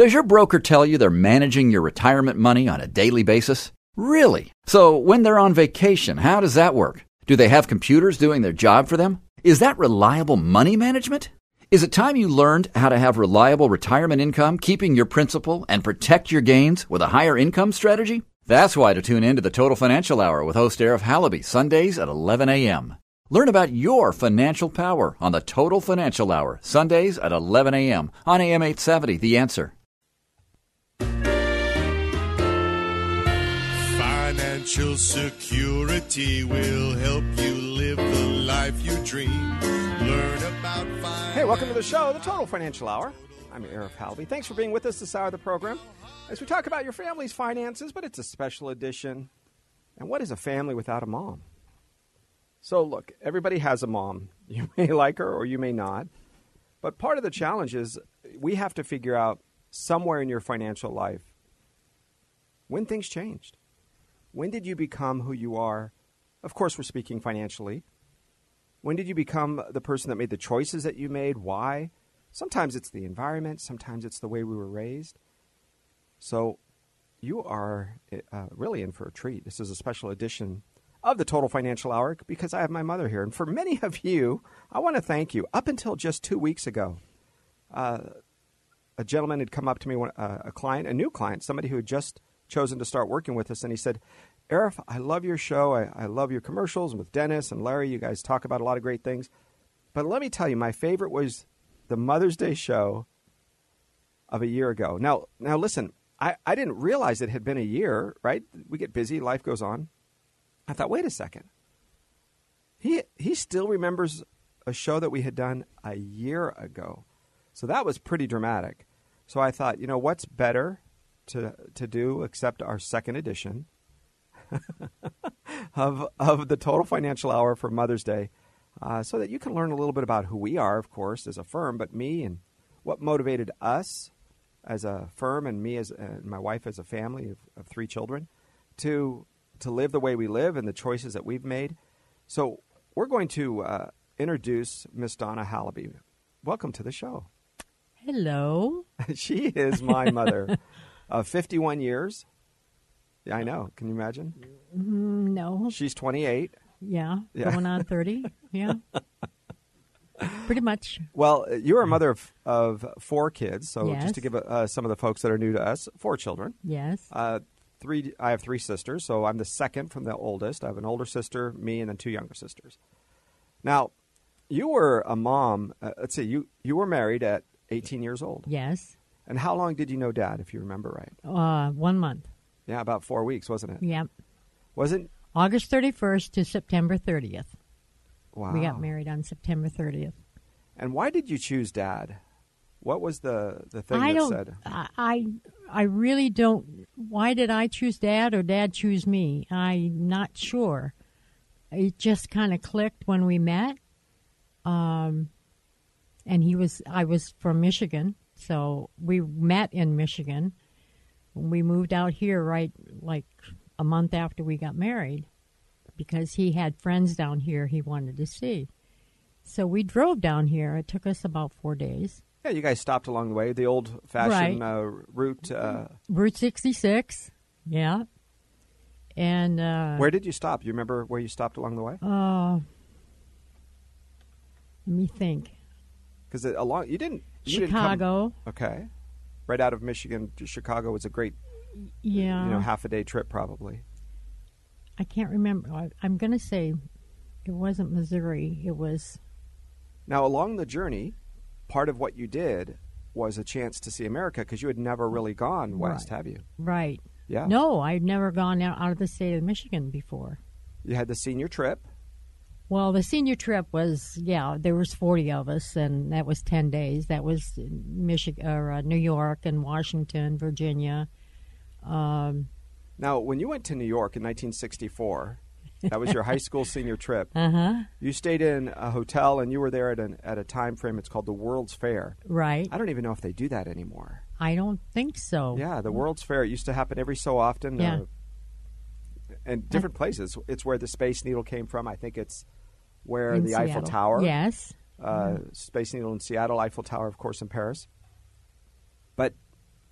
Does your broker tell you they're managing your retirement money on a daily basis? Really? So when they're on vacation, how does that work? Do they have computers doing their job for them? Is that reliable money management? Is it time you learned how to have reliable retirement income, keeping your principal, and protect your gains with a higher income strategy? That's why to tune in to the Total Financial Hour with host Arif Halaby, Sundays at 11 a.m. Learn about your financial power on the Total Financial Hour, Sundays at 11 a.m. on AM 870, The Answer. Security will help you live the life you dream. Learn about. Hey, welcome to the show, the Total Financial Hour. I'm Arif Halaby. Thanks for being with us this hour of the program as we talk about your family's finances, but it's a special edition. And what is a family without a mom? So, look, everybody has a mom. You may like her or you may not. But part of the challenge is we have to figure out somewhere in your financial life when things changed. When did you become who you are? Of course, we're speaking financially. When did you become the person that made the choices that you made? Why? Sometimes it's the environment, sometimes it's the way we were raised. So, you are uh, really in for a treat. This is a special edition of the Total Financial Hour because I have my mother here. And for many of you, I want to thank you. Up until just two weeks ago, uh, a gentleman had come up to me, uh, a client, a new client, somebody who had just chosen to start working with us, and he said, Arif, I love your show. I, I love your commercials with Dennis and Larry. You guys talk about a lot of great things. But let me tell you, my favorite was the Mother's Day show of a year ago. Now, now listen, I, I didn't realize it had been a year, right? We get busy, life goes on. I thought, wait a second. He he still remembers a show that we had done a year ago. So that was pretty dramatic. So I thought, you know, what's better to to do except our second edition of of the Total Financial Hour for Mother's Day, uh, so that you can learn a little bit about who we are, of course, as a firm, but me and what motivated us as a firm and me as uh, my wife as a family of, of three children to to live the way we live and the choices that we've made. So we're going to uh, introduce Miss Donna Halaby. Welcome to the show. Hello. she is my mother of 51 years. Yeah, I know. Can you imagine? Mm, no. She's 28. Yeah, yeah. going on 30. Yeah. Pretty much. Well, you're a mother of, of four kids. So yes. just to give uh, some of the folks that are new to us, four children. Yes. Uh, three. I have three sisters, so I'm the second from the oldest. I have an older sister, me, and then two younger sisters. Now, you were a mom. Uh, let's see. You you were married at 18 years old. Yes. And how long did you know Dad, if you remember right? Uh, one month. Yeah, about four weeks, wasn't it? Yep. Wasn't August 31st to September 30th. Wow. We got married on September 30th. And why did you choose Dad? What was the the thing I that don't, said? I I really don't. Why did I choose Dad or Dad choose me? I'm not sure. It just kind of clicked when we met. Um, and he was I was from Michigan, so we met in Michigan. We moved out here right like a month after we got married because he had friends down here he wanted to see. So we drove down here. It took us about four days. Yeah, you guys stopped along the way. The old fashioned Right. uh, route. Uh, Route 66. Yeah. And uh, where did you stop? You remember where you stopped along the way? Uh, let me think. Because along you didn't. Didn't come- Chicago. okay. Right out of Michigan to Chicago was a great, Yeah. you know, half a day trip probably. I can't remember. I, I'm going to say it wasn't Missouri. It was Now, along the journey, part of what you did was a chance to see America because you had never really gone west, Right. have you? right. Yeah. No, I'd never gone out, out of the state of Michigan before. You had the senior trip. Well, the senior trip was yeah. There was forty of us, and that was ten days. That was Michigan, or uh, New York, and Washington, Virginia. Um, Now, when you went to New York in 1964, that was your high school senior trip. uh huh. You stayed in a hotel and you were there at, an, at a time frame. It's called the World's Fair. Right. I don't even know if they do that anymore. I don't think so. Yeah, the World's Fair. It used to happen every so often. Yeah. Uh, and different places. It's where the Space Needle came from. I think it's where In the Eiffel Tower. Yes. Uh, Space Needle in Seattle, Eiffel Tower, of course, in Paris. But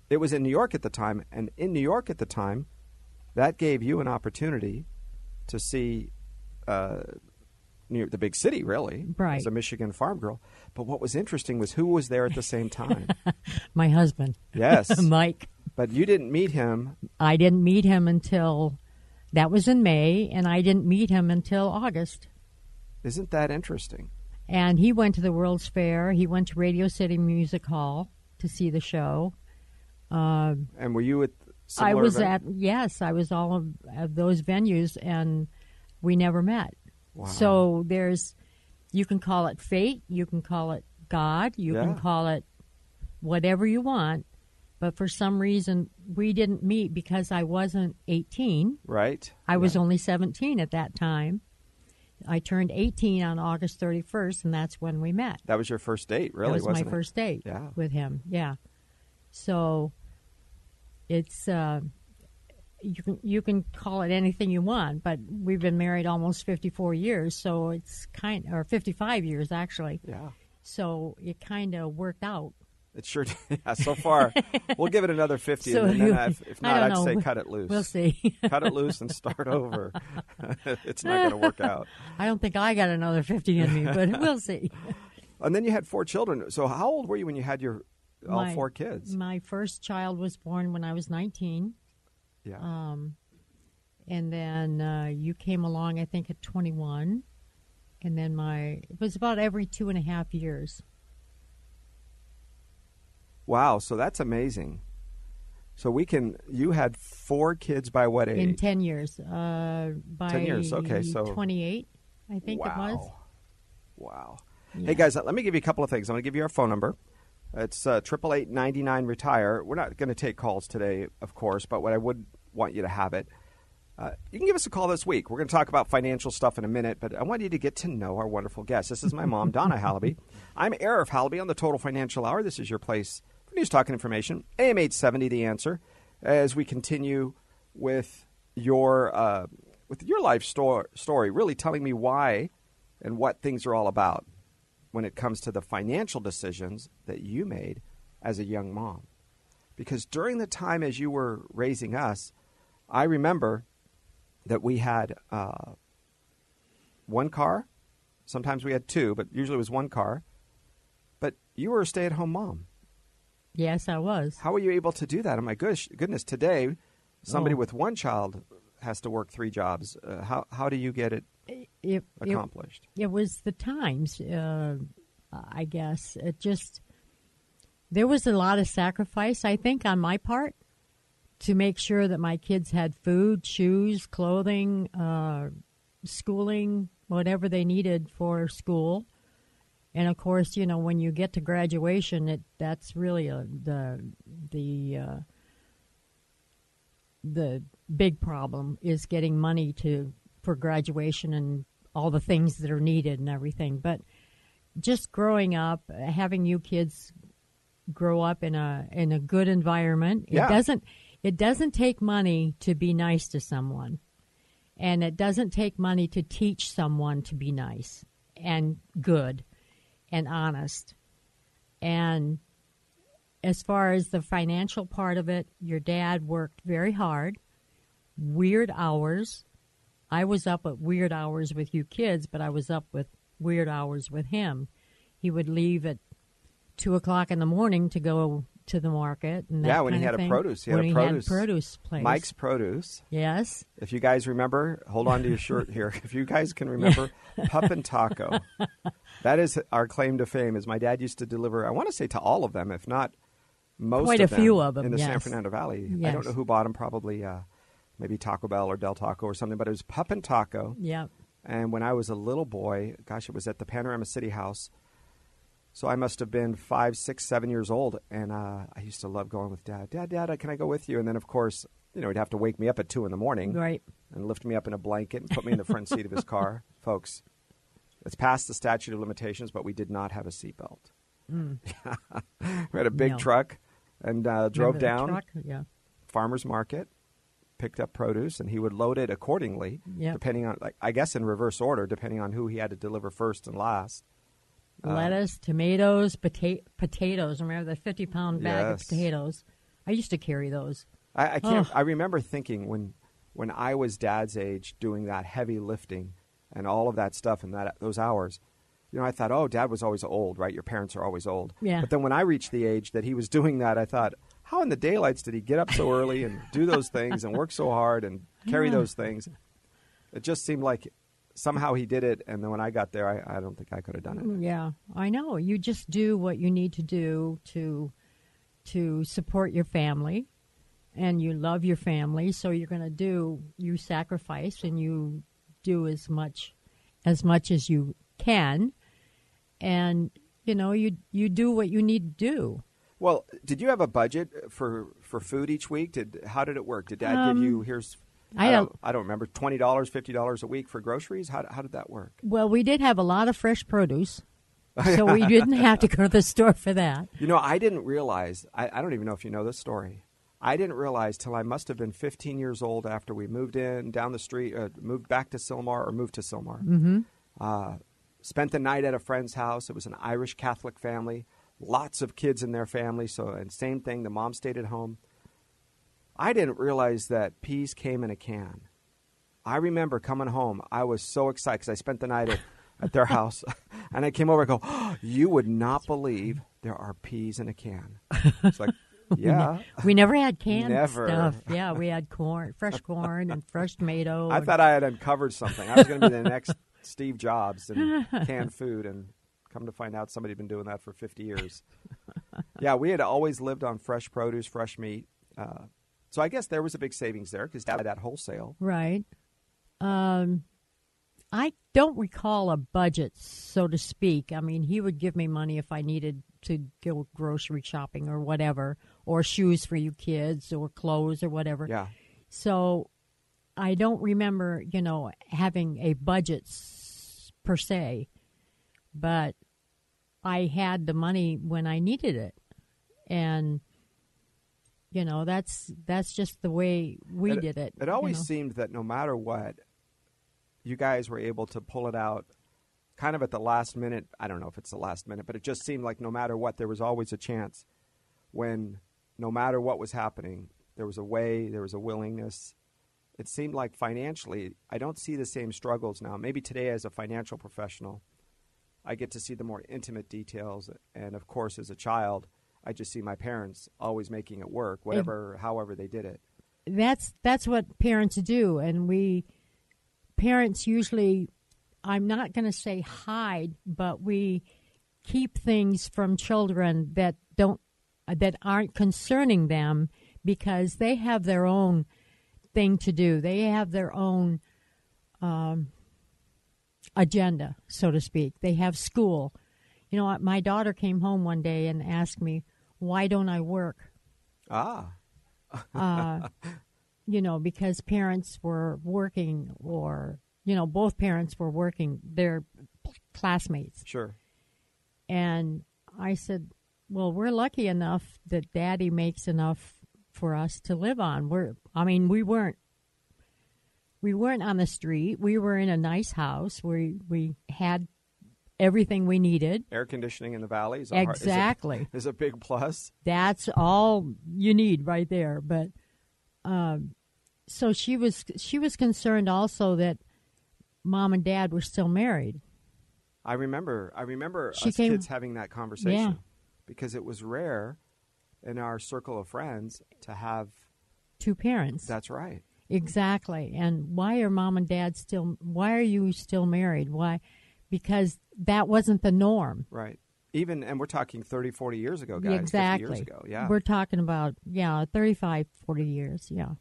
it was in New York at the time, and in New York at the time, that gave you an opportunity to see uh, New York, the big city, really, Right. as a Michigan farm girl. But what was interesting was who was there at the same time. My husband, yes, Mike. but you didn't meet him. I didn't meet him until that was in May, and I didn't meet him until August. Isn't that interesting? And he went to the World's Fair. He went to Radio City Music Hall to see the show. Um, and were you at? I was event? at yes, I was all of, of those venues, and we never met. Wow. So there's, you can call it fate, you can call it God, you Yeah. can call it whatever you want, but for some reason we didn't meet because I wasn't 18. right. I was only 17 at that time. I turned 18 on August 31st, and that's when we met. That was your first date, really, that was wasn't my it? first date Yeah. with him. Yeah. So it's uh, you can you can call it anything you want, but we've been married almost 54 years, so it's kind or 55 years actually. Yeah. So it kind of worked out. It sure did. Yeah, so far, we'll give it another 50, So and then you- if, if not, I'd know. say cut it loose. We'll see. cut it loose and start over. it's not going to work out. I don't think I got another 50 in me, but we'll see. And then you had four children. So how old were you when you had your all My- four kids? My first child was born when I was 19. yeah. Um, and then uh, you came along, I think, at 21. And then my, it was about every two and a half years. Wow. So that's amazing. So we can. You had four kids by what age? In 10 years. Uh, by 10 years, okay, so- 28, I think wow. it was. Wow. Yeah. Hey guys, let me give you a couple of things. I'm going to give you our phone number. It's uh, triple eight ninety nine retire. We're not going to take calls today, of course, but what I would want you to have it. Uh, you can give us a call this week. We're going to talk about financial stuff in a minute, but I want you to get to know our wonderful guest. This is my mom, Donna Halaby. I'm Arif Halaby on the Total Financial Hour. This is your place news, talk, and information. AM 870, The Answer. As we continue with your uh, with your life sto- story, really telling me why and what things are all about when it comes to the financial decisions that you made as a young mom. Because during the time as you were raising us, I remember that we had uh, one car. Sometimes we had two, but usually it was one car. But you were a stay at home mom. Yes, I was. How were you able to do that? Oh my gosh, goodness! Today, somebody Oh. with one child has to work three jobs. Uh, how how do you get it It, it, accomplished? it was the times, uh, I guess. It just, there was a lot of sacrifice, I think, on my part to make sure that my kids had food, shoes, clothing, uh, schooling, whatever they needed for school. And of course, you know, when you get to graduation, it that's really a, the the uh, the big problem is getting money to for graduation and all the things that are needed and everything. But just growing up, having you kids grow up in a in a good environment, Yeah. it doesn't it doesn't take money to be nice to someone. And it doesn't take money to teach someone to be nice and good and honest. And as far as the financial part of it, your dad worked very hard, weird hours. I was up at weird hours with you kids, but I was up with weird hours with him. He would leave at two o'clock in the morning to go to the market. And that Yeah, when he had a thing. produce- he had when a he produce- had produce place. Mike's Produce. Yes. If you guys remember, hold on to your shirt here. If you guys can remember, Pup 'N' Taco. That is our claim to fame. Is my dad used to deliver. I want to say to all of them, if not most. Quite of a few of them, in the San. Fernando Valley. I don't know who bought them. Probably uh, maybe Taco Bell or Del Taco or something. But it was Pup 'N' Taco. Yep. And when I was a little boy, gosh, it was at the Panorama City House. So I must have been five, six, seven years old, and uh, I used to love going with Dad. Dad, Dad, can I go with you? And then, of course, you know, he'd have to wake me up at two in the morning Right. and lift me up in a blanket and put me in the front seat of his car. Folks, it's past the statute of limitations, but we did not have a seatbelt. we had a big Mm. No. truck and uh, drove down truck? Yeah. farmer's market, picked up produce, and he would load it accordingly, Yep. depending on, like I guess, in reverse order, depending on who he had to deliver first and last. Uh, Lettuce, tomatoes, pota- potatoes. Remember the 50 pound bag Yes. of potatoes? I used to carry those. I, I can't. I remember thinking when when I was Dad's age, doing that heavy lifting and all of that stuff in that those hours. You know, I thought, oh, Dad was always old, right? Your parents are always old. Yeah. But then when I reached the age that he was doing that, I thought, how in the daylights did he get up so early and do those things and work so hard and carry those things? It just seemed like somehow he did it, and then when I got there, I, I don't think I could have done it. Yeah, I know. You just do what you need to do to to support your family, and you love your family, so you're going to do. You sacrifice and you do as much as much as you can, and you know you you do what you need to do. Well, did you have a budget for for food each week? Did how did it work? Did Dad give Um, you here's I don't I don't remember twenty dollars, fifty dollars a week for groceries? How how did that work? Well, we did have a lot of fresh produce, so we didn't have to go to the store for that. You know, I didn't realize. I, I don't even know if you know this story. I didn't realize till I must have been 15 years old after we moved in down the street, uh, moved back to Sylmar or moved to Sylmar. Mm-hmm. Uh, spent the night at a friend's house. It was an Irish Catholic family, lots of kids in their family. So, and same thing. The mom stayed at home. I didn't realize that peas came in a can. I remember coming home. I was so excited because I spent the night at, at their house, and I came over and go, oh, "You would not believe there are peas in a can." It's like, yeah. We never had canned Never. stuff. Yeah, we had corn, fresh corn, and fresh tomato. I and- thought I had uncovered something. I was going to be the next Steve Jobs in canned food, and come to find out somebody had been doing that for 50 years. yeah, we had always lived on fresh produce, fresh meat. Uh, so I guess there was a big savings there because that wholesale. Right. Um, I don't recall a budget, so to speak. I mean, he would give me money if I needed to go grocery shopping or whatever, or shoes for you kids, or clothes or whatever. Yeah. So I don't remember, you know, having a budget per se, but I had the money when I needed it, and you know that's that's just the way we It- did it. It you always know. seemed that no matter what, you guys were able to pull it out kind of at the last minute. I don't know if it's the last minute, but it just seemed like no matter what, there was always a chance when no matter what was happening, there was a way, there was a willingness. It seemed like financially, I don't see the same struggles now. Maybe today, as a financial professional, I get to see the more intimate details. And of course, as a child, I just see my parents always making it work, whatever, however they did it. that's that's what parents do and we parents usually i'm not going to say hide but we keep things from children that don't that aren't concerning them because they have their own thing to do. They have their own um, agenda so to speak. They have school. You know my daughter came home one day and asked me why don't i work Ah, uh, you know, because parents were working, or you know, both parents were working. They're classmates, sure. and I said, "Well, we're lucky enough that Daddy makes enough for us to live on. We're, I mean, we weren't." We weren't on the street. We were in a nice house. We we had everything we needed. air conditioning in the valley is is a- Exactly. is a big plus. that's all you need right there. But um, so she was she was concerned also that mom and dad were still married. I remember. I remember She us came- kids having that conversation Yeah. because it was rare in our circle of friends to have. Two parents, That's right. exactly. And why are mom and dad still? Why are you still married? Why? Because that wasn't the norm. Right. Even and we're talking 30, 40 years ago, guys. 50 exactly. years ago. Yeah. We're talking about yeah, 35, 40 years. Yeah.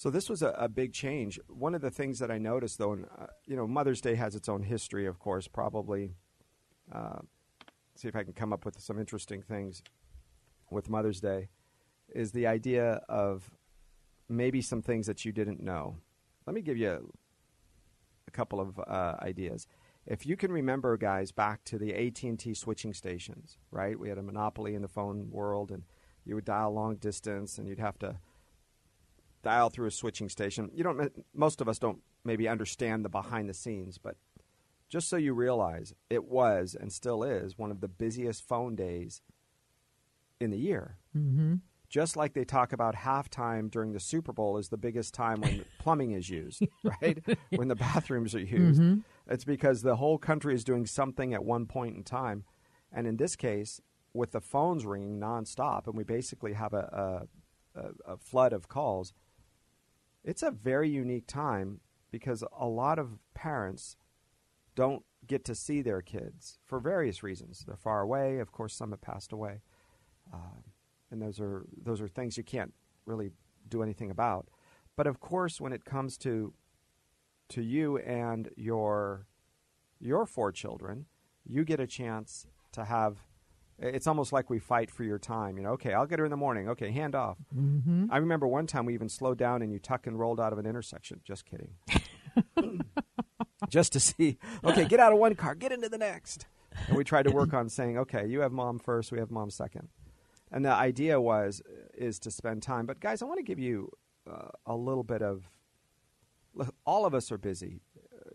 So this was a, a big change. One of the things that I noticed, though, and uh, you know, Mother's Day has its own history, of course. Probably, uh, see if I can come up with some interesting things with Mother's Day, is the idea of maybe some things that you didn't know. Let me give you a, a couple of uh, ideas. If you can remember, guys, back to the AT and T switching stations, right? We had a monopoly in the phone world, and you would dial long distance, and you'd have to dial through a switching station. You don't. Most of us don't maybe understand the behind the scenes, but just so you realize, it was and still is one of the busiest phone days in the year Mm-hmm. Just like they talk about halftime during the Super Bowl is the biggest time when plumbing is used, right? when the bathrooms are used. It's because the whole country is doing something at one point in time. And in this case, with the phones ringing nonstop, and we basically have a, a, a, flood of calls, it's a very unique time because a lot of parents don't get to see their kids for various reasons. They're far away. Of course, some have passed away, uh, and those are those are things you can't really do anything about. But of course, when it comes to to you and your your four children, you get a chance to have. It's almost like we fight for your time. You know, okay, I'll get her in the morning. Okay, hand off. Mm-hmm. I remember one time we even slowed down and you tuck and rolled out of an intersection. Just kidding. Just to see, okay, get out of one car, get into the next. And we tried to work on saying, okay, you have mom first, we have mom second. And the idea was is to spend time. But guys, I want to give you uh, a little bit of. Look, All of us are busy.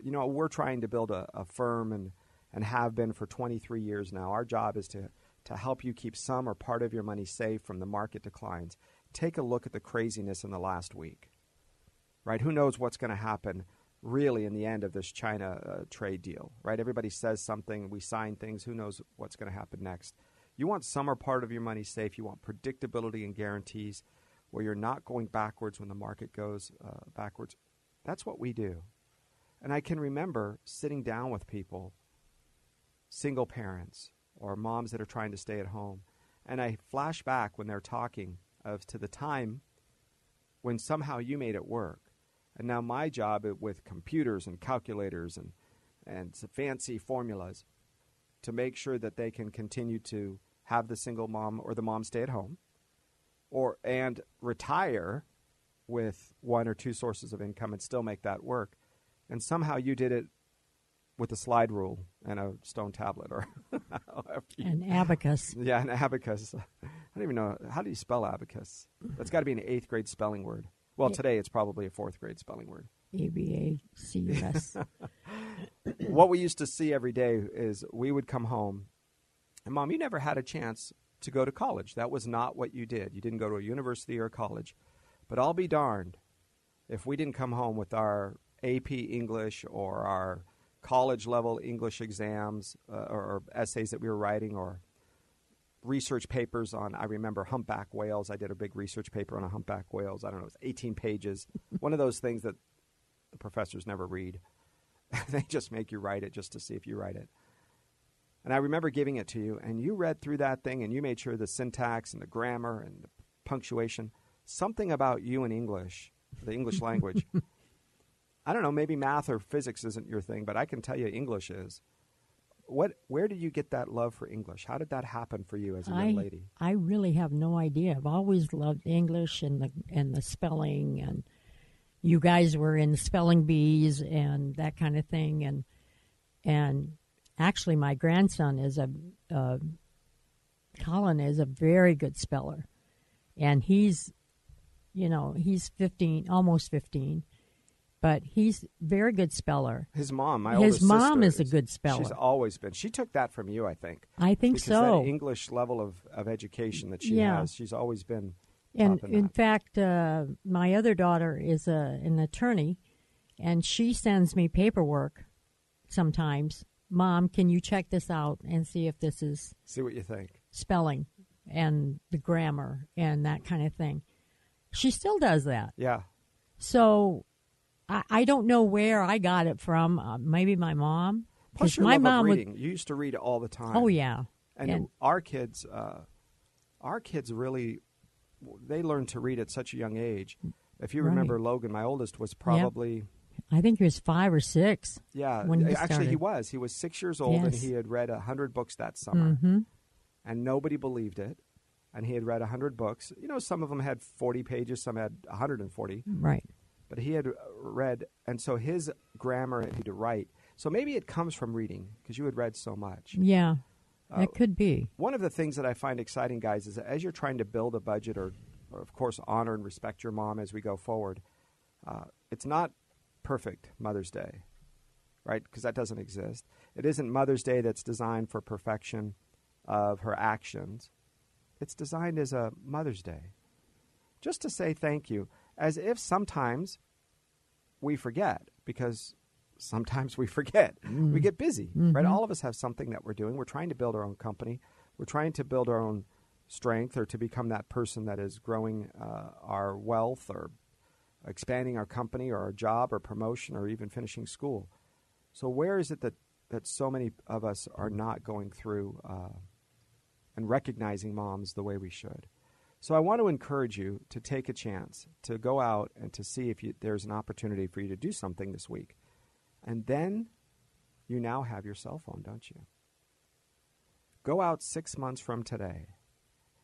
You know, we're trying to build a, a firm and and have been for 23 years now. Our job is to to help you keep some or part of your money safe from the market declines. Take a look at the craziness in the last week. Right? Who knows what's going to happen really in the end of this China uh, trade deal, right? Everybody says something, we sign things, who knows what's going to happen next. You want some or part of your money safe. You want predictability and guarantees where you're not going backwards when the market goes uh, backwards. That's what we do. And I can remember sitting down with people, single parents or moms that are trying to stay at home, and I flash back when they're talking of to the time when somehow you made it work. And now my job with computers and calculators and and fancy formulas to make sure that they can continue to have the single mom or the mom stay at home or and retire with one or two sources of income and still make that work. And somehow you did it with a slide rule and a stone tablet or An abacus. yeah, an abacus. I don't even know how do you spell abacus. That's got to be an eighth grade spelling word. Well, Yeah. today it's probably a fourth grade spelling word. A B A C U S. what we used to see every day is we would come home, and mom, you never had a chance to go to college. That was not what you did. You didn't go to a university or a college. But I'll be darned if we didn't come home with our AP English or our college level English exams uh, or, or essays that we were writing or research papers on I remember humpback whales. I did a big research paper on a humpback whales. I don't know, it was 18 pages. One of those things that the professors never read. they just make you write it just to see if you write it. And I remember giving it to you, and you read through that thing, and you made sure the syntax and the grammar and the punctuation, something about you in English, the English language. I don't know, maybe math or physics isn't your thing, but I can tell you English is. What? Where did you get that love for English? How did that happen for you as a I young lady? I really have no idea. I've always loved English and the and the spelling and you guys were in spelling bees and that kind of thing and and actually my grandson is a uh, Colin is a very good speller and he's you know he's 15 almost 15 but he's very good speller His mom, my His mom sister, is a good speller. She's always been. She took that from you, I think. I think because so English level of, of education that she Yeah. has, she's always been. And in fact, uh, my other daughter is a, an attorney, and she sends me paperwork sometimes. Mom, can you check this out and see if this is See what you think. spelling and the grammar and that kind of thing? She still does that. Yeah, So I, I don't know where I got it from. Uh, maybe my mom. plus your my mom of would. reading. You used to read it all the time. Oh yeah. and, and- our kids, uh, our kids really, they learn to read at such a young age. If you Right. remember, Logan, my oldest, was probably I think he was five or six. yeah. When he actually, he was. He was six years old, and he had read a hundred books that summer. hmm and nobody believed it. And he had read 100 books. You know, some of them had 40 pages, some had 140. Right. But he had uh, read, and so his grammar and to write. So maybe it comes from reading because you had read so much. Yeah. Uh, That could be. One of the things that I find exciting, guys, is that as you're trying to build a budget or, or of course, honor and respect your mom as we go forward, uh, it's not perfect Mother's Day, right? Because that doesn't exist. It isn't Mother's Day that's designed for perfection of her actions. It's designed as a Mother's Day. just to say thank you, as if sometimes we forget because sometimes we forget. We get busy, right? All of us have something that we're doing. We're trying to build our own company. We're trying to build our own strength or to become that person that is growing uh, our wealth or expanding our company or our job or promotion or even finishing school. So where is it that, that so many of us are not going through uh, and recognizing moms the way we should? So I want to encourage you to take a chance to go out and to see if you, there's an opportunity for you to do something this week. And then you now have your cell phone, don't you? Go out six months from today.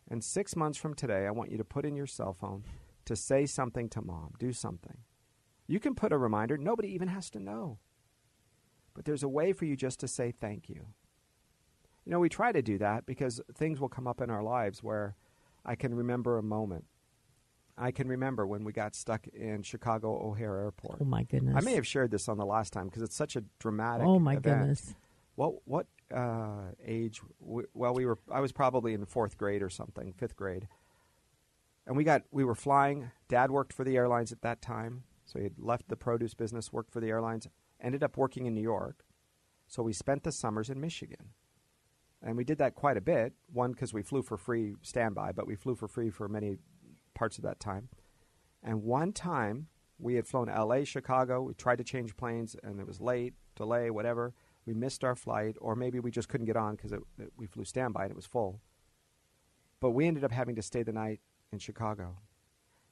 And six months from today, I want you to put in your cell phone to say something to mom. Do something. You can put a reminder. Nobody even has to know. But there's a way for you just to say thank you. You know, we try to do that because things will come up in our lives where I can remember a moment. I can remember when we got stuck in Chicago O'Hare Airport. Oh my goodness! I may have shared this on the last time because it's such a dramatic. Oh my event. goodness! What what uh, age? W- well, we were. I was probably in fourth grade or something, fifth grade. And we got. We were flying. Dad worked for the airlines at that time, so he had left the produce business, worked for the airlines, ended up working in New York. So we spent the summers in Michigan. And we did that quite a bit. One, because we flew for free standby, but we flew for free for many parts of that time. And one time, we had flown LA, Chicago. We tried to change planes, and it was late, delay, whatever. We missed our flight, or maybe we just couldn't get on because we flew standby and it was full. But we ended up having to stay the night in Chicago.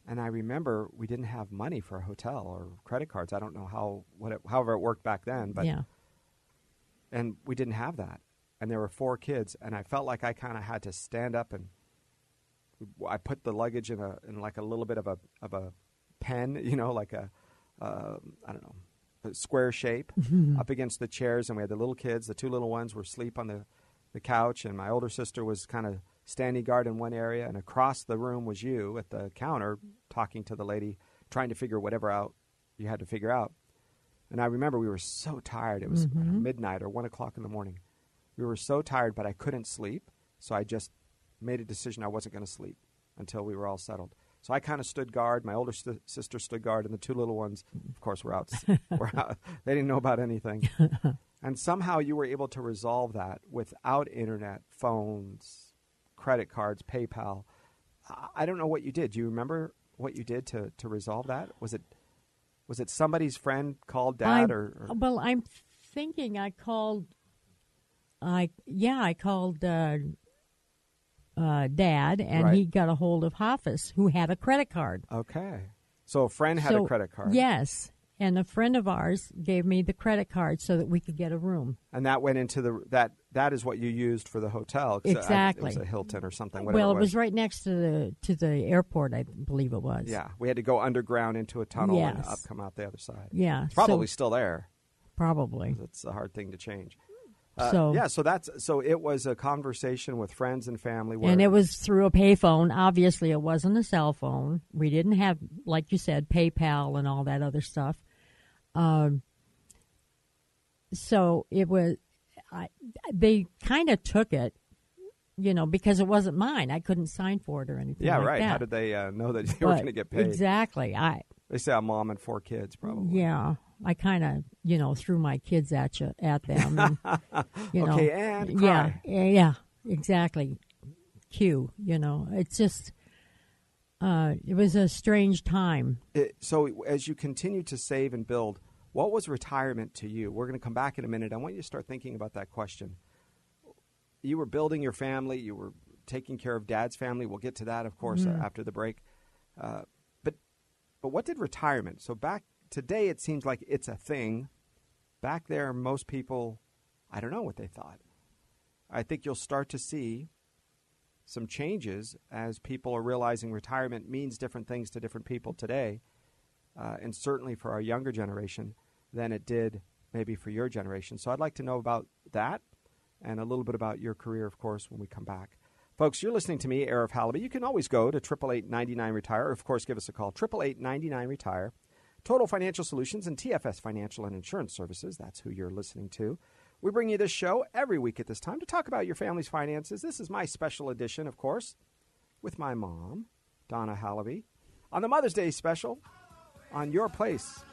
And I remember we didn't have money for a hotel or credit cards. I don't know how, what it, however it worked back then, but yeah. and we didn't have that and there were four kids, and I felt like I kind of had to stand up and I put the luggage in a in like a little bit of a of a pen, you know, like a uh, I don't know, a square shape up against the chairs, and we had the little kids. The two little ones were asleep on the the couch, and my older sister was kind of standing guard in one area, and across the room was you at the counter talking to the lady, trying to figure whatever out you had to figure out. And I remember we were so tired; it was Mhm. midnight or one o'clock in the morning. We were so tired, but I couldn't sleep, so I just made a decision I wasn't going to sleep until we were all settled. So I kind of stood guard. My older st- sister stood guard, and the two little ones, of course, were out. were out. They didn't know about anything. and somehow you were able to resolve that without internet, phones, credit cards, PayPal. I- don't know what you did. Do you remember what you did to, to resolve that? Was it was it somebody's friend called dad I- or, or Well, I'm thinking I called. I yeah, I called uh, uh, Dad, and Right. he got a hold of Hafiz, who had a credit card. okay? So a friend had So- a credit card. Yes, and a friend of ours gave me the credit card so that we could get a room. and that went into the that that is what you used for the hotel. 'cause I- Exactly. it was a Hilton or something. Well, it it was right next to the to the airport, I believe it was. Yeah, we had to go underground into a tunnel and Yes. up, come out the other side. yeah, It's probably so, still there. probably. It's a hard thing to change. Uh, So- yeah, so that's so it was a conversation with friends and family. And it was through a payphone. Obviously, it wasn't a cell phone. We didn't have, like you said, PayPal and all that other stuff. Um, so it was, I, they kind of took it, you know, because it wasn't mine. I couldn't sign for it or anything. yeah, like right. How did they uh, know that they were going to get paid? Exactly. I They say a mom and four kids, probably. yeah. I kind of you know threw my kids at you at them. And, you know, Okay, and yeah, yeah, yeah, exactly. Cue. You know, it's just. Uh, it was a strange time. It, so as you continue to save and build, what was retirement to you? We're going to come back in a minute. I want you to start thinking about that question. You were building your family. You were taking care of dad's family. We'll get to that, of course, uh, after the break. Uh, but but what did retirement? So back today, it seems like it's a thing. Back there, most people, I don't know what they thought. I think you'll start to see some changes as people are realizing retirement means different things to different people today, uh, and certainly for our younger generation than it did maybe for your generation. So I'd like to know about that and a little bit about your career, of course, when we come back. Folks, you're listening to me, Arif Halaby. You can always go to 888 retire or of course, give us a call, 888 retire Total Financial Solutions and TFS Financial and Insurance Services. That's who you're listening to. We bring you this show every week at this time to talk about your family's finances. This is my special edition, of course, with my mom, Donna Halaby. on the Mother's Day special on your place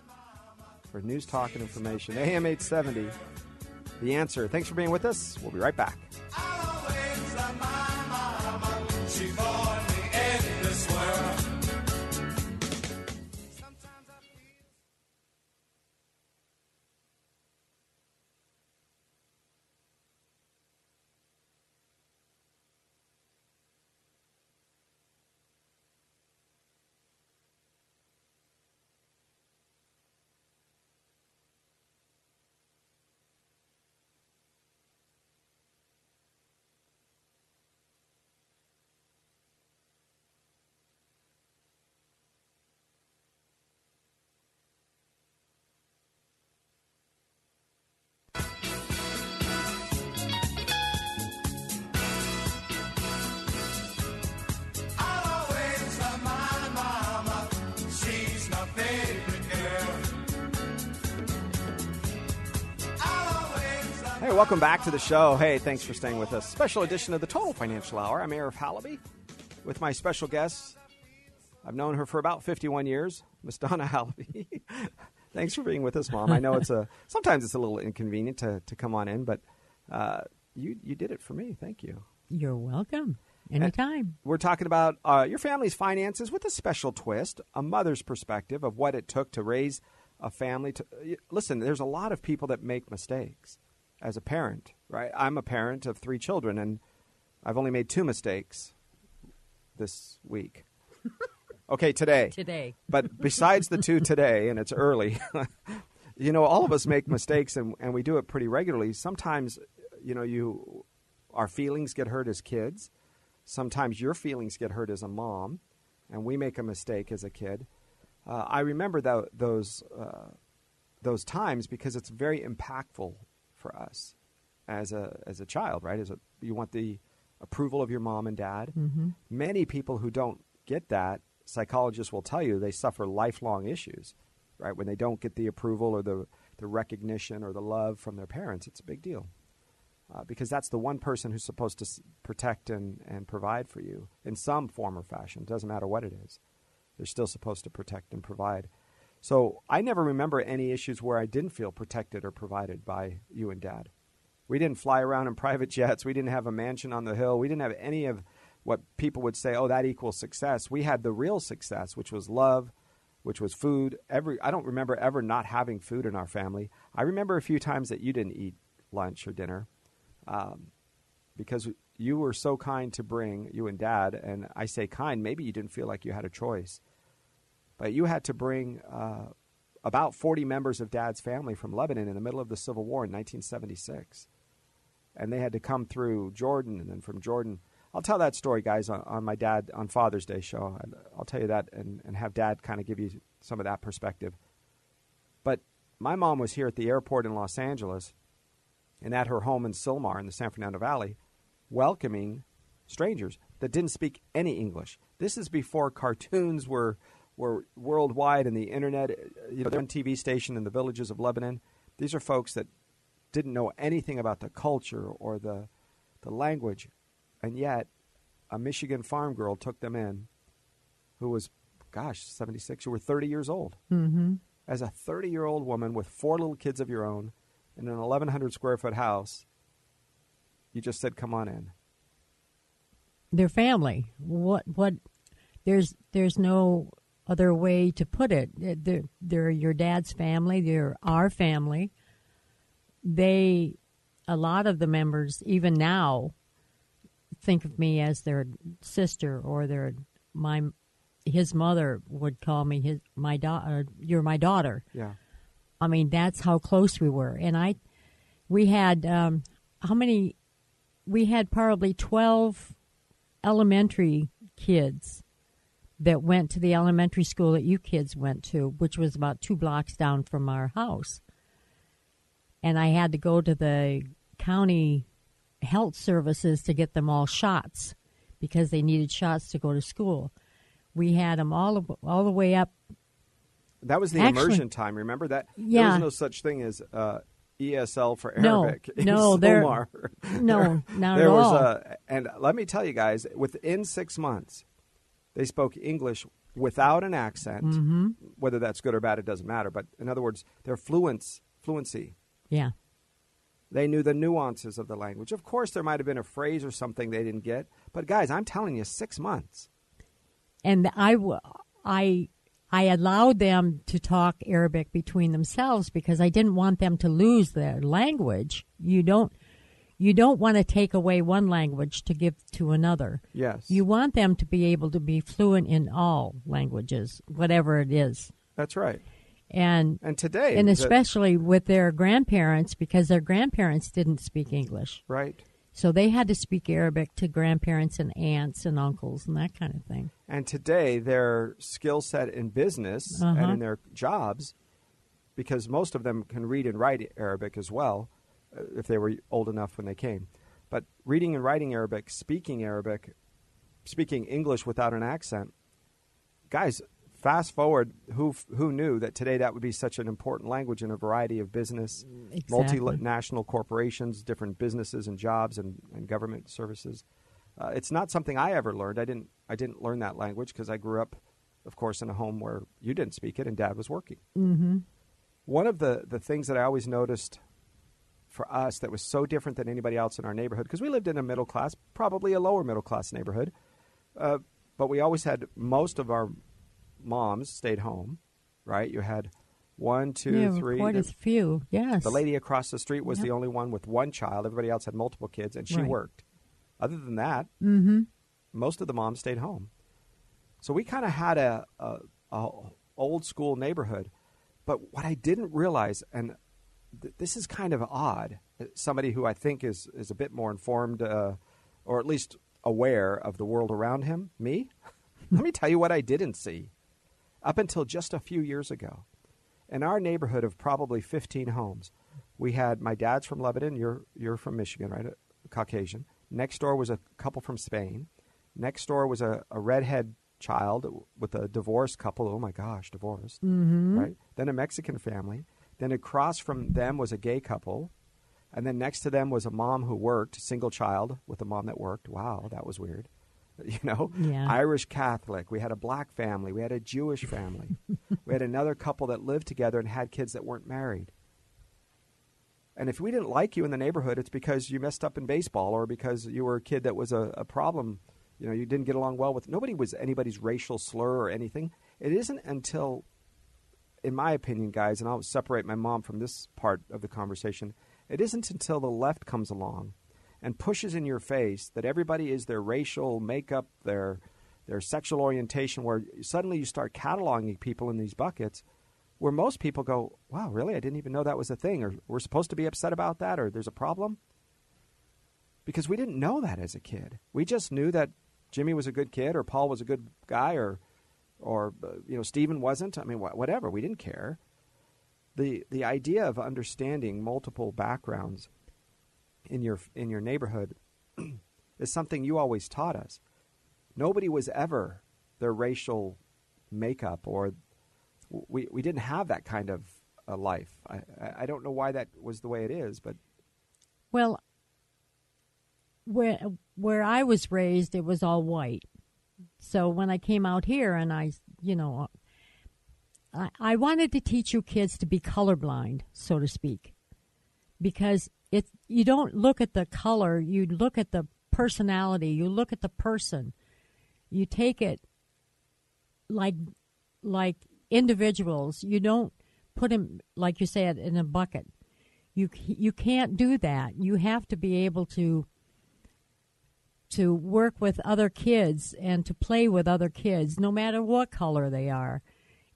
for news, talk, and information. AM 870. The answer. Thanks for being with us. We'll be right back. Welcome back to the show. Hey, thanks for staying with us. Special edition of the Total Financial Hour. I'm Arif Halaby with my special guest. I've known her for about 51 years, Miss Donna Halaby. thanks for being with us, Mom. I know it's a sometimes it's a little inconvenient to, to come on in, but uh, you you did it for me. Thank you. You're welcome. Anytime. We're talking about uh, your family's finances with a special twist, a mother's perspective of what it took to raise a family. To listen, there's a lot of people that make mistakes as a parent, right? I'm a parent of three children, and I've only made two mistakes this week. Okay, today. Today. But besides the two today, and it's early, you know, all of us make mistakes, and, and we do it pretty regularly. Sometimes, you know, you our feelings get hurt as kids. Sometimes your feelings get hurt as a mom, and we make a mistake as a kid. Uh, I remember tho- those uh, those times because it's very impactful for us as a as a child, right? As a you want the approval of your mom and dad. Mm-hmm. Many people who don't get that, psychologists will tell you they suffer lifelong issues, right? When they don't get the approval or the the recognition or the love from their parents, it's a big deal. Uh, because that's the one person who's supposed to s- protect and, and provide for you in some form or fashion. It Doesn't matter what it is. They're still supposed to protect and provide. So I never remember any issues where I didn't feel protected or provided by you and dad. We didn't fly around in private jets. We didn't have a mansion on the hill. We didn't have any of what people would say, oh, that equals success. We had the real success, which was love, which was food. Every I don't remember ever not having food in our family. I remember a few times that you didn't eat lunch or dinner um, because you were so kind to bring you and dad. And I say kind, maybe you didn't feel like you had a choice, but you had to bring uh, about 40 members of dad's family from Lebanon in the middle of the Civil War in 1976. And they had to come through Jordan and then from Jordan. I'll tell that story, guys, on, on my dad on Father's Day show. I'll tell you that and, and have dad kind of give you some of that perspective. But my mom was here at the airport in Los Angeles and at her home in Sylmar in the San Fernando Valley, welcoming strangers that didn't speak any English. This is before cartoons were were worldwide and the internet, you know, one TV station in the villages of Lebanon. These are folks that didn't know anything about the culture or the the language, and yet a Michigan farm girl took them in, who was, gosh, seventy six. You were thirty years old. Mm-hmm. As a thirty year old woman with four little kids of your own in an 1,100 square foot house, you just said, "Come on in." Their family. What? What? There's there's no other way to put it. They're, they're your dad's family. They're our family. They, a lot of the members, even now, think of me as their sister or their my. His mother would call me his my daughter. You're my daughter. Yeah. I mean, that's how close we were. And I, we had um, how many? We had probably twelve elementary kids that went to the elementary school that you kids went to, which was about two blocks down from our house. And I had to go to the county health services to get them all shots because they needed shots to go to school. We had them all all the way up That was the Actually- immersion time. Remember that? Yeah. There was no such thing as uh, ESL for No, Arabic. in no, there- no, not there at was all. A, and let me tell you guys, within six months, they spoke English without an accent. Mm-hmm. Whether that's good or bad, it doesn't matter. But in other words, their fluence, fluency. Yeah. They knew the nuances of the language. Of course, there might have been a phrase or something they didn't get. But guys, I'm telling you, six months. and I, w- I, I allowed them to talk Arabic between themselves because I didn't want them to lose their language. You don't, you don't want to take away one language to give to another. Yes. You want them to be able to be fluent in all languages, whatever it is, That's right. and And today, and especially with their grandparents because their grandparents didn't speak English, right. so they had to speak Arabic to grandparents and aunts and uncles and that kind of thing. And today, their skill set in business and Uh-huh. in their jobs, because most of them can read and write Arabic as well, if they were old enough when they came. But reading and writing Arabic, speaking Arabic, speaking English without an accent, guys, fast forward, who who knew that today that would be such an important language in a variety of business, Exactly. multinational corporations, different businesses and jobs and, and government services. Uh, it's not something I ever learned. I didn't. I didn't learn that language because I grew up, of course, in a home where you didn't speak it and Dad was working. Mm-hmm. One of the the things that I always noticed for us that was so different than anybody else in our neighborhood because we lived in a middle class, probably a lower middle class neighborhood, uh, but we always had most of our moms stayed home. Right? You had one, two, yeah, three. quite a few. Yes. the lady across the street was Yep. the only one with one child. Everybody else had multiple kids, and she Right. worked. Other than that, Mm-hmm. most of the moms stayed home. So we kind of had a, a, a old school neighborhood. But what I didn't realize, and th- this is kind of odd, uh, somebody who I think is, is a bit more informed, uh, or at least aware of the world around him, me. Let me tell you what I didn't see. Up until just a few years ago, in our neighborhood of probably 15 homes, we had my dad's from Lebanon. You're you're from Michigan, right? A Caucasian. Next door was a couple from Spain. Next door was a, a redhead child with a divorced couple. Oh my gosh, divorced. Mm-hmm. Right. Then a Mexican family. Then across from them was a gay couple. And then next to them was a mom who worked, single child with a mom that worked. Wow, that was weird. You know, Yeah. Irish Catholic. We had a black family. We had a Jewish family. we had another couple that lived together and had kids that weren't married. And if we didn't like you in the neighborhood, it's because you messed up in baseball or because you were a kid that was a, a problem. You know, you didn't get along well with. Nobody was anybody's racial slur or anything. It isn't until, in my opinion, guys, and I'll separate my mom from this part of the conversation. It isn't until the left comes along and pushes in your face that everybody is their racial makeup, their their sexual orientation, where suddenly you start cataloging people in these buckets, where most people go, "Wow, really? I didn't even know that was a thing," or "We're supposed to be upset about that," or "There's a problem," because we didn't know that as a kid. We just knew that Jimmy was a good kid, or Paul was a good guy, or or uh, you know Stephen wasn't. I mean, wh- whatever. We didn't care. the The idea of understanding multiple backgrounds in your in your neighborhood is something you always taught us. Nobody was ever their racial makeup, or we we didn't have that kind of a life. I I I don't know why that was the way it is, but Well, where where I was raised, it was all white. So when I came out here, and I, you know, I, I wanted to teach you kids to be colorblind, so to speak, because it you don't look at the color, you look at the personality, you look at the person, you take it like like individuals. You don't put them like you said in a bucket. You you can't do that. You have to be able to to work with other kids and to play with other kids, no matter what color they are.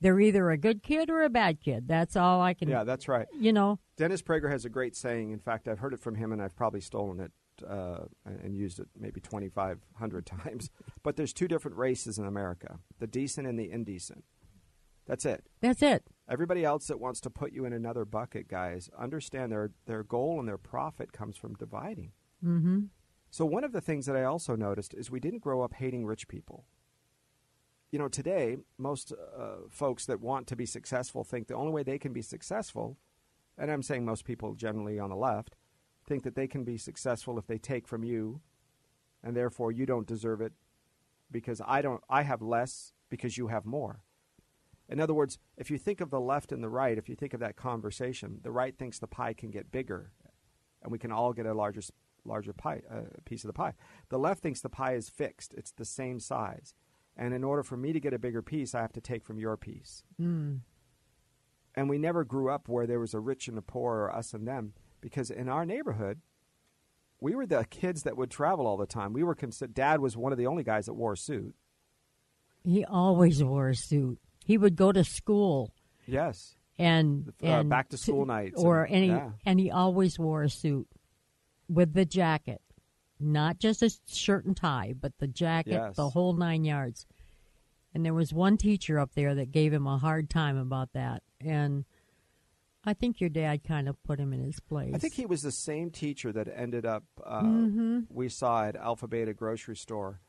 They're either a good kid or a bad kid. That's all I can. yeah, that's right. You know. Dennis Prager has a great saying. In fact, I've heard it from him, and I've probably stolen it uh, and used it maybe 2,500 times. But there's two different races in America: the decent and the indecent. That's it. That's it. Everybody else that wants to put you in another bucket, guys, understand their their goal and their profit comes from dividing. Mm-hmm. So one of the things that I also noticed is we didn't grow up hating rich people. You know, today most uh, folks that want to be successful think the only way they can be successful, and I'm saying most people generally on the left, think that they can be successful if they take from you, and therefore you don't deserve it because I don't. I have less because you have more. In other words, if you think of the left and the right, if you think of that conversation, the right thinks the pie can get bigger, and we can all get a larger larger pie uh, piece of the pie. The left thinks the pie is fixed; it's the same size, and in order for me to get a bigger piece, I have to take from your piece. Mm. And we never grew up where there was a rich and a poor, or us and them, because in our neighborhood, we were the kids that would travel all the time. We were considered. Dad was one of the only guys that wore a suit. He always wore a suit. He would go to school Yes, and Uh, and back to school nights or and- he yeah. and he always wore a suit with the jacket, not just a shirt and tie, but the jacket, Yes. the whole nine yards. And there was one teacher up there that gave him a hard time about that, and I think your dad kind of put him in his place. I think he was the same teacher that ended up uh, Mm-hmm. we saw at Alpha Beta grocery store,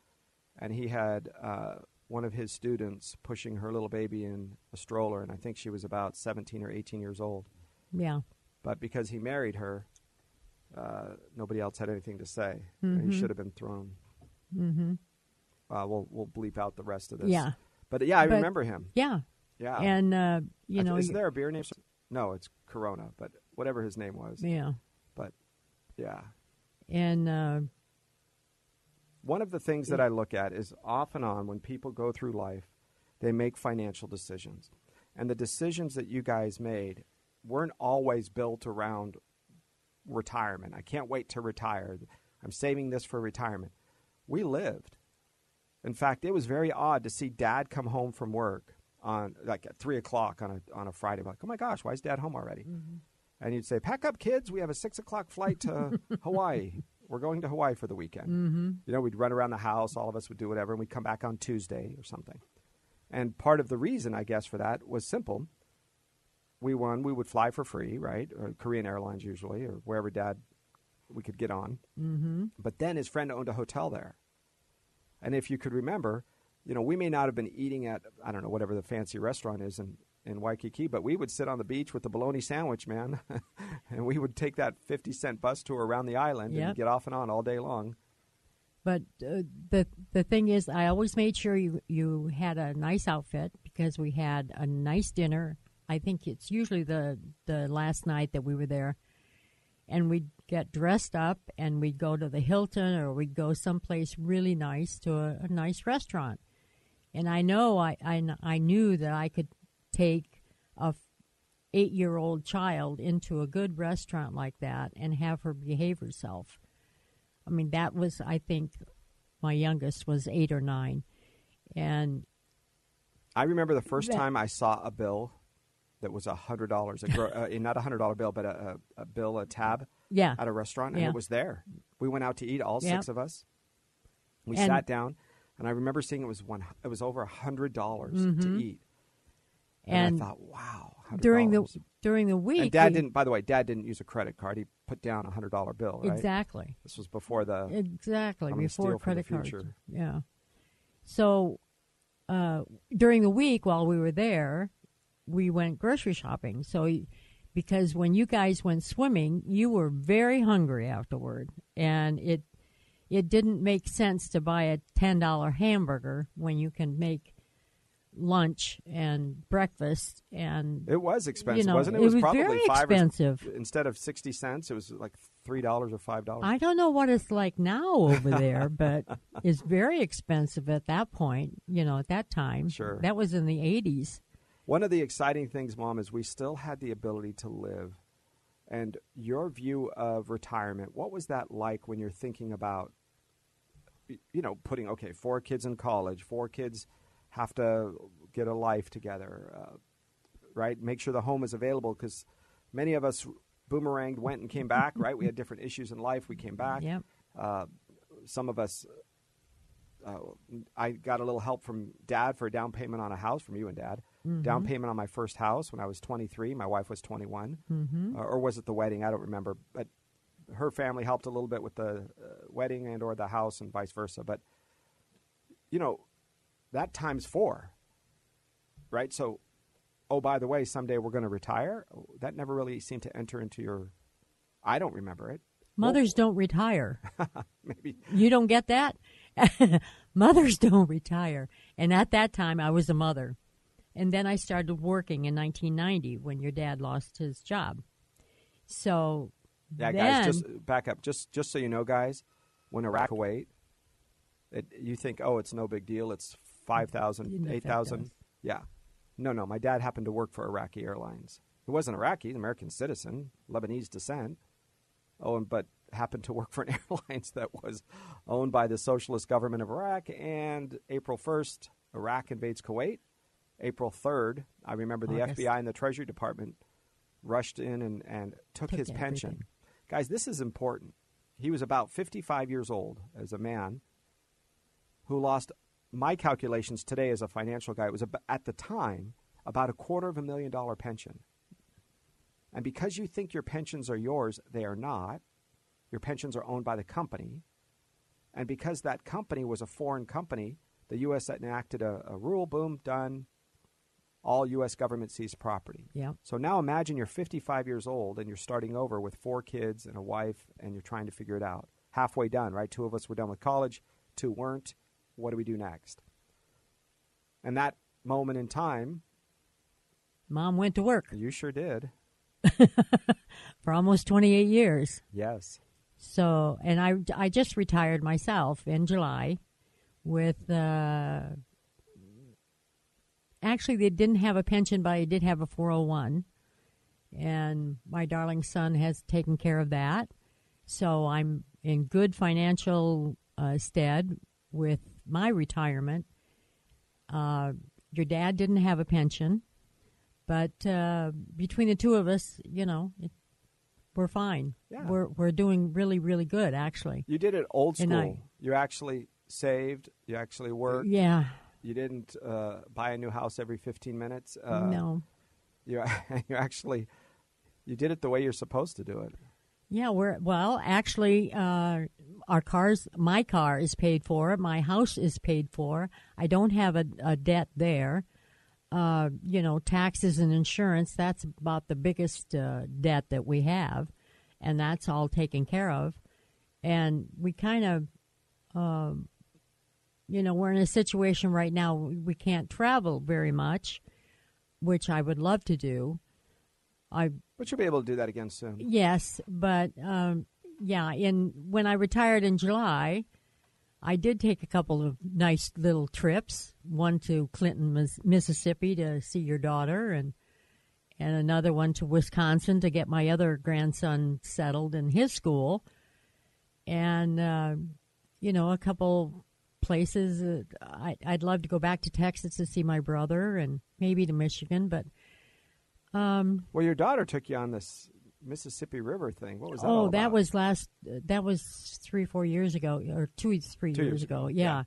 and he had uh, one of his students pushing her little baby in a stroller, and I think she was about seventeen or eighteen years old. yeah, But because he married her, uh, nobody else had anything to say. Mm-hmm. He should have been thrown. hmm Uh, we'll we'll bleep out the rest of this. Yeah. but yeah, I But- remember him. yeah, Yeah, and uh, you I- know, is there a beer name? No, it's Corona, but whatever his name was. yeah, But yeah, and uh, One of the things that I look at is off and on when people go through life, they make financial decisions. And the decisions that you guys made weren't always built around retirement. I can't wait to retire. I'm saving this for retirement. We lived. In fact, it was very odd to see dad come home from work on like at three o'clock on a on a Friday. Like, oh my gosh, why is dad home already? And you'd say, "Pack up, kids. We have a six o'clock flight to Hawaii. We're going to Hawaii for the weekend." mm-hmm. You know, we'd run around the house, all of us would do whatever, and we'd come back on Tuesday or something. And part of the reason, I guess, for that was simple. We won, we would fly for free, right? Or Korean Airlines usually, or wherever dad we could get on. Mm-hmm. But then his friend owned a hotel there. And if you could remember, you know, we may not have been eating at, I don't know, whatever the fancy restaurant is in, in Waikiki, but we would sit on the beach with the bologna sandwich, man. and we would take that 50 cent bus tour around the island Yep. and get off and on all day long. But uh, the the thing is, I always made sure you you had a nice outfit because we had a nice dinner. I think it's usually the the last night that we were there, and we'd get dressed up and we'd go to the Hilton or we'd go someplace really nice to a, a nice restaurant. And I know I, I I knew that I could take a eight year old child into a good restaurant like that and have her behave herself. I mean, that was, I think, my youngest was eight or nine. And I remember the first That- time I saw a bill that was a hundred dollars, gro- uh, not a hundred dollar bill, but a, a, a bill, a tab yeah, at a restaurant, and Yeah. it was there. We went out to eat, all Yep. six of us. We And- sat down, and I remember seeing it was one. It was over a hundred dollars to Mhm. eat, and, and I thought, wow. $100. during the during the week, and Dad we- didn't. By the way, Dad didn't use a credit card. He put down a hundred dollar bill. Right. exactly This was before the. exactly before steal for the credit cards. Yeah. So uh, during the week while we were there, we went grocery shopping. So because when you guys went swimming, you were very hungry afterward, and it it didn't make sense to buy a ten dollar hamburger when you can make lunch and breakfast and it was expensive, you know, wasn't it? it was probably very five expensive. Or, instead of sixty cents, it was like three dollars or five dollars. I don't know what it's like now over there, but it's very expensive at that point. You know, at that time. Sure. That was in the eighties. One of the exciting things, Mom, is we still had the ability to live. And your view of retirement, what was that like when you're thinking about, you know, putting, okay, four kids in college, four kids have to get a life together, uh, right? Make sure the home is available because many of us boomeranged, went and came back, right? We had different issues in life. We came back. Yep. Uh, some of us, uh, I got a little help from dad for a down payment on a house from you and dad. Down payment on my first house when I was 23. My wife was 21. Mm-hmm. Uh, or was it the wedding? I don't remember. But her family helped a little bit with the uh, wedding and or the house and vice versa. But, you know, that times four, right? So, oh, by the way, someday we're going to retire. That never really seemed to enter into your, I don't remember it. Mothers don't retire. Maybe You don't get that? mothers don't retire. And at that time, I was a mother. And then I started working in 1990 when your dad lost his job. So Yeah, then, guys, just back up. Just just so you know, guys, when Iraq Kuwait, it, you think, oh, it's no big deal. It's 5,000, 8,000. Yeah. No, no. My dad happened to work for Iraqi Airlines. He wasn't Iraqi, he's an American citizen, Lebanese descent. Oh, and, but happened to work for an airlines that was owned by the socialist government of Iraq. And April 1st, Iraq invades Kuwait. April 3rd, I remember the August. FBI and the Treasury Department rushed in and, and took, Took his pension. Guys, this is important. He was about 55 years old as a man who lost, my calculations today as a financial guy, it was at the time about a quarter of a million dollar pension. And because you think your pensions are yours, they are not. Your pensions are owned by the company. And because that company was a foreign company, the U.S. enacted a, a rule boom, done. All U.S. government seized property. yeah, So now imagine you're 55 years old and you're starting over with four kids and a wife and you're trying to figure it out. Halfway done, right? Two of us were done with college, two weren't. What do we do next? And that moment in time, mom went to work you sure did. for almost 28 years. Yes. So, and I, I just retired myself in July with, uh, actually, they didn't have a pension, but I did have a 401. And my darling son has taken care of that. So I'm in good financial uh, stead with my retirement. Uh, your dad didn't have a pension, but uh, between the two of us, you know, it, we're fine. Yeah. We're we're doing really really good actually. You did it old school. I- you actually saved, you actually worked. Yeah. You didn't uh, buy a new house every 15 minutes. Uh, no. You, you actually, you did it the way you're supposed to do it. Yeah, we're well. Actually, uh, our cars, my car is paid for. My house is paid for. I don't have a, a debt there. Uh, you know, taxes and insurance. That's about the biggest uh, debt that we have, and that's all taken care of. And we kind of, um, you know, we're in a situation right now. We can't travel very much, which I would love to do. I But you'll be able to do that again soon. Yes, but um, yeah, in when I retired in July, I did take a couple of nice little trips. One to Clinton, Mississippi, to see your daughter, and and another one to Wisconsin to get my other grandson settled in his school, and uh, you know a couple places. I, I'd love to go back to Texas to see my brother, and maybe to Michigan, but. Um, Well, your daughter took you on this Mississippi River thing. What was that? Oh, that was last. Uh, that was three, four years ago, or two, three Two years, years ago. Yeah. yeah.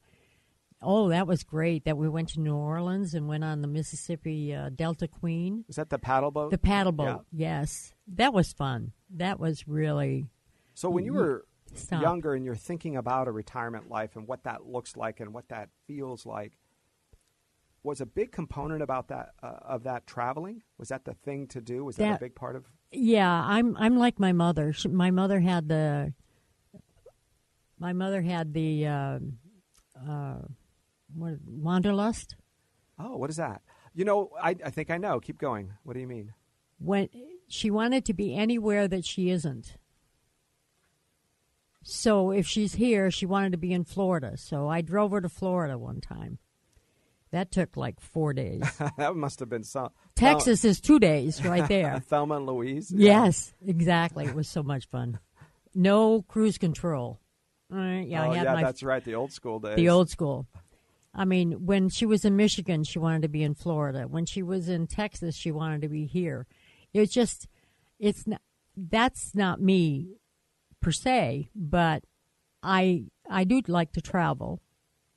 Oh, that was great. That we went to New Orleans and went on the Mississippi uh, Delta Queen, Was that the paddle boat? the paddle Yeah. boat. Yes, that was fun. That was really So when you were Stop. younger and you're thinking about a retirement life and what that looks like and what that feels like, was a big component about that uh, of that traveling? Was that the thing to do? Was that, That- a big part of? Yeah, I'm I'm like my mother. She, my mother had the my mother had the uh, uh, what, wanderlust. Oh, what is that? You know, I, I think I know. Keep going. What do you mean? when she wanted to be anywhere that she isn't. So if she's here, she wanted to be in Florida. So I drove her to Florida one time. That took like four days. that must have been some Texas is two days right there. Thelma and Louise. yes, exactly. It was so much fun. No cruise control. All right, yeah, oh, I had yeah, my that's right. The old school days. the old school. I mean, when she was in Michigan, she wanted to be in Florida. When she was in Texas, she wanted to be here. It's just, it's not. That's not me, per se. But I, I do like to travel.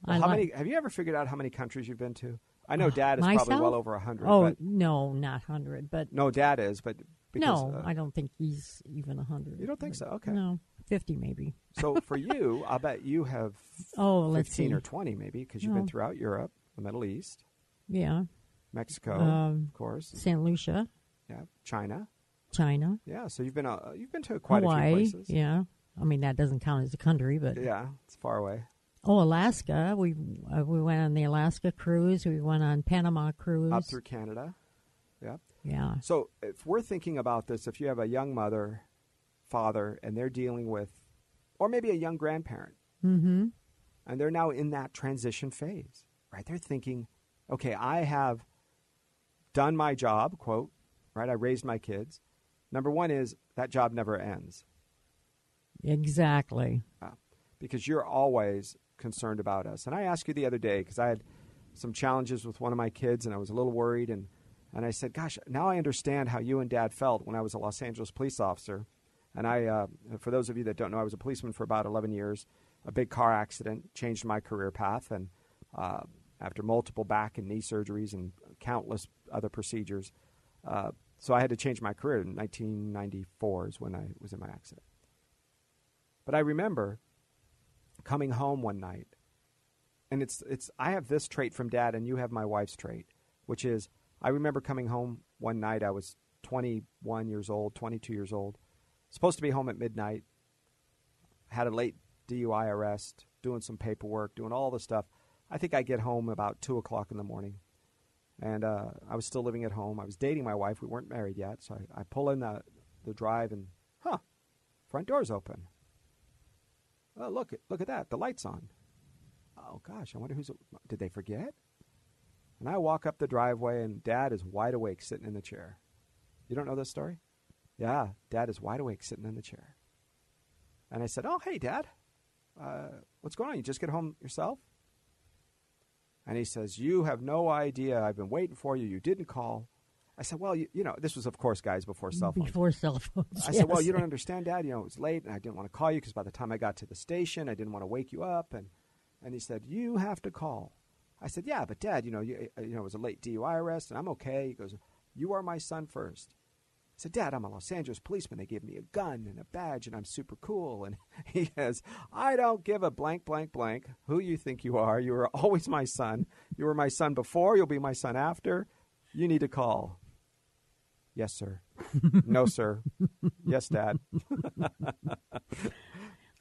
Well, I how like- many? Have you ever figured out how many countries you've been to? I know Dad is probably well over a hundred. Oh no, not hundred, but no, Dad is, but because, no, uh, I don't think he's even a hundred. You don't think so? Okay. No, fifty maybe. so for you, I'll bet you have Oh, fifteen or twenty, maybe, because you've No. been throughout Europe, the Middle East, Yeah, Mexico, Um, of course, Saint Lucia, yeah, China, China, yeah. So you've been uh, you've been to quite a Hawaii. few places. Yeah, I mean that doesn't count as a country, but Yeah, it's far away. Oh, Alaska. We uh, we went on the Alaska cruise. We went on Panama cruise. Up through Canada. Yep. yeah. So if we're thinking about this, if you have a young mother, father, and they're dealing with, or maybe a young grandparent, Mm-hmm. and they're now in that transition phase, right? They're thinking, okay, I have done my job, quote, right? I raised my kids. Number one is that job never ends Exactly. because you're always concerned about us. And I asked you the other day because I had some challenges with one of my kids and I was a little worried and and I said, "Gosh, now I understand how you and Dad felt when I was a Los Angeles police officer." And I, uh, for those of you that don't know, I was a policeman for about 11 years. A big car accident changed my career path, and uh, after multiple back and knee surgeries and countless other procedures, uh, so I had to change my career. In 1994 is when I was in my accident. But I remember coming home one night, and it's it's I have this trait from Dad, and you have my wife's trait, which is I remember coming home one night. I was 21 years old, 22 years old, supposed to be home at midnight. Had a late DUI arrest, doing some paperwork, doing all the stuff. I think I get home about two o'clock in the morning, and uh, I was still living at home. I was dating my wife. We weren't married yet, so I, I pull in the the drive, and huh, front door's open. Oh, look at look at that. The light's on. Oh gosh, I wonder who's. Did they forget? And I walk up the driveway, and Dad is wide awake, sitting in the chair. You don't know this story? Yeah, Dad is wide awake, sitting in the chair. And I said, "Oh, hey, Dad, uh, what's going on? You just get home yourself?" And he says, "You have no idea. I've been waiting for you. You didn't call." I said, "Well, you, you know, this was, of course, guys, before cell phones." Before cell phones. I said, "Well, you don't understand, Dad. You know, it was late, and I didn't want to call you because by the time I got to the station, I didn't want to wake you up." And and he said, "You have to call." I said, "Yeah, but Dad, you know, you, you know, it was a late DUI arrest, and I'm okay." He goes, "You are my son first. I said, "Dad, I'm a Los Angeles policeman. They gave me a gun and a badge, and I'm super cool." And he says, "I don't give a blank, blank, blank who you think you are. You were always my son. You were my son before. You'll be my son after. You need to call." Yes, sir. no, sir. Yes, Dad.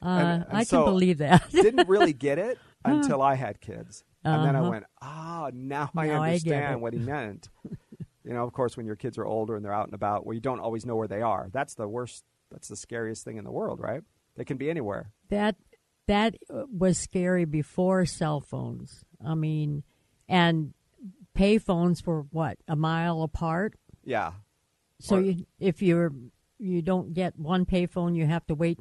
Uh, and I so- can believe that. Didn't really get it until I had kids. And then I Uh-huh. went, ah, now I Now I understand it. what he meant. You know, of course, when your kids are older and they're out and about, where you don't always know where they are. That's the worst, that's the scariest thing in the world, right? They can be anywhere. that that uh, was scary before cell phones. I mean, and pay phones were what a mile apart. Yeah. So Or- you, if you're you don't get one payphone, you have to wait,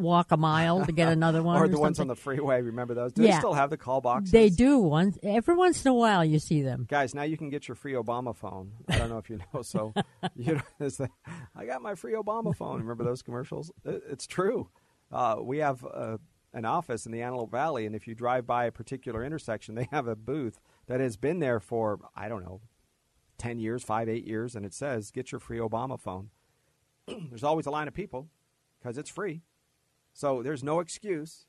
walk a mile to get another one. or or the ones on the freeway. Remember those? Do they still have the call boxes? They do once every once in a while. You see them. Guys, now you can get your free Obama phone. I don't know if you know. So, you know, the, I got my free Obama phone. Remember those commercials? It, it's true. Uh, we have uh, an office in the Antelope Valley, and if you drive by a particular intersection, they have a booth that has been there for I don't know, ten years, five, eight years, and it says, "Get your free Obama phone." There's always a line of people because it's free, so there's no excuse.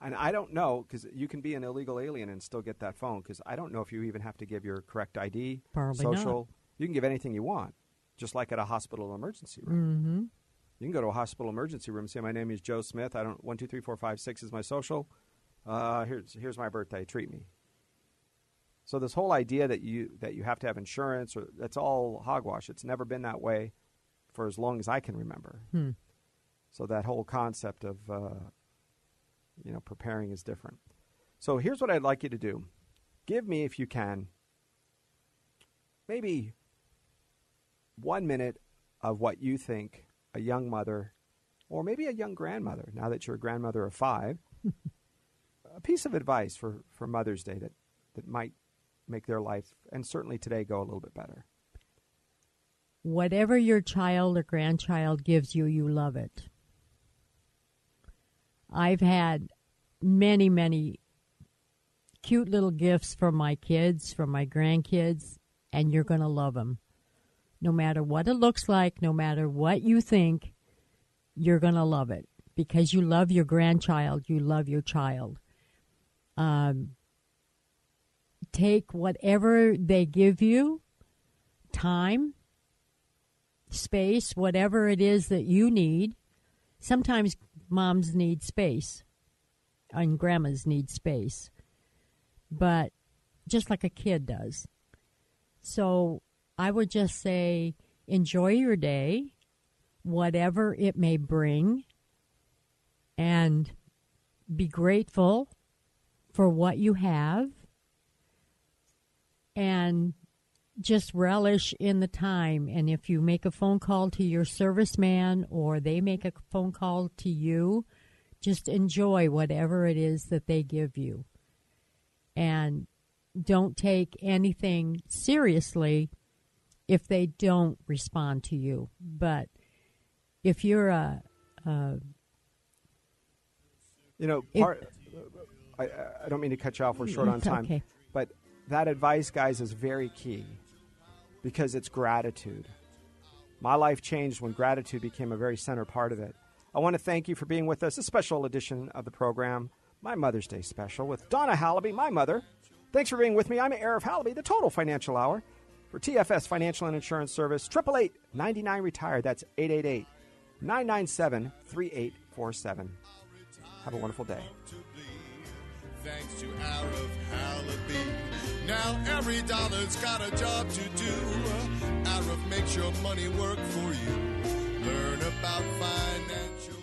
And I don't know because you can be an illegal alien and still get that phone because I don't know if you even have to give your correct ID, Probably not. social. You can give anything you want, just like at a hospital emergency room. Mm-hmm. You can go to a hospital emergency room and say, "My name is Joe Smith. I don't one two three four five six is my social. Uh, here's here's my birthday. Treat me." So this whole idea that you that you have to have insurance or that's all hogwash. It's never been that way for as long as I can remember. Hmm. So that whole concept of uh, you know preparing is different. So here's what I'd like you to do: give me, if you can, maybe one minute of what you think a young mother, or maybe a young grandmother, now that you're a grandmother of five, a piece of advice for, for Mother's Day that, that might make their life, and certainly today, go a little bit better. Whatever your child or grandchild gives you, you love it. I've had many, many cute little gifts from my kids, from my grandkids, and you're going to love them. No matter what it looks like, no matter what you think, you're going to love it because you love your grandchild, you love your child. Um, take whatever they give you, time, space, whatever it is that you need. Sometimes moms need space. and grandmas need space, but just like a kid does. So I would just say enjoy your day, whatever it may bring, and be grateful for what you have and just relish in the time. And if you make a phone call to your serviceman or they make a phone call to you, just enjoy whatever it is that they give you. And don't take anything seriously if they don't respond to you. But if you're a, a you know, part. I, I don't mean to cut you off. We're short on time. Okay. But that advice, guys, is very key because it's gratitude. My life changed when gratitude became a very center part of it. I want to thank you for being with us, a special edition of the program, my Mother's Day special, with Donna Halaby, my mother. Thanks for being with me. I'm Arif Halaby, the Total Financial Hour for TFS Financial and Insurance Service, 888 99 Retired. That's 888 997 3847. Have a wonderful day. Now every dollar's got a job to do. Arif makes your money work for you. Learn about financial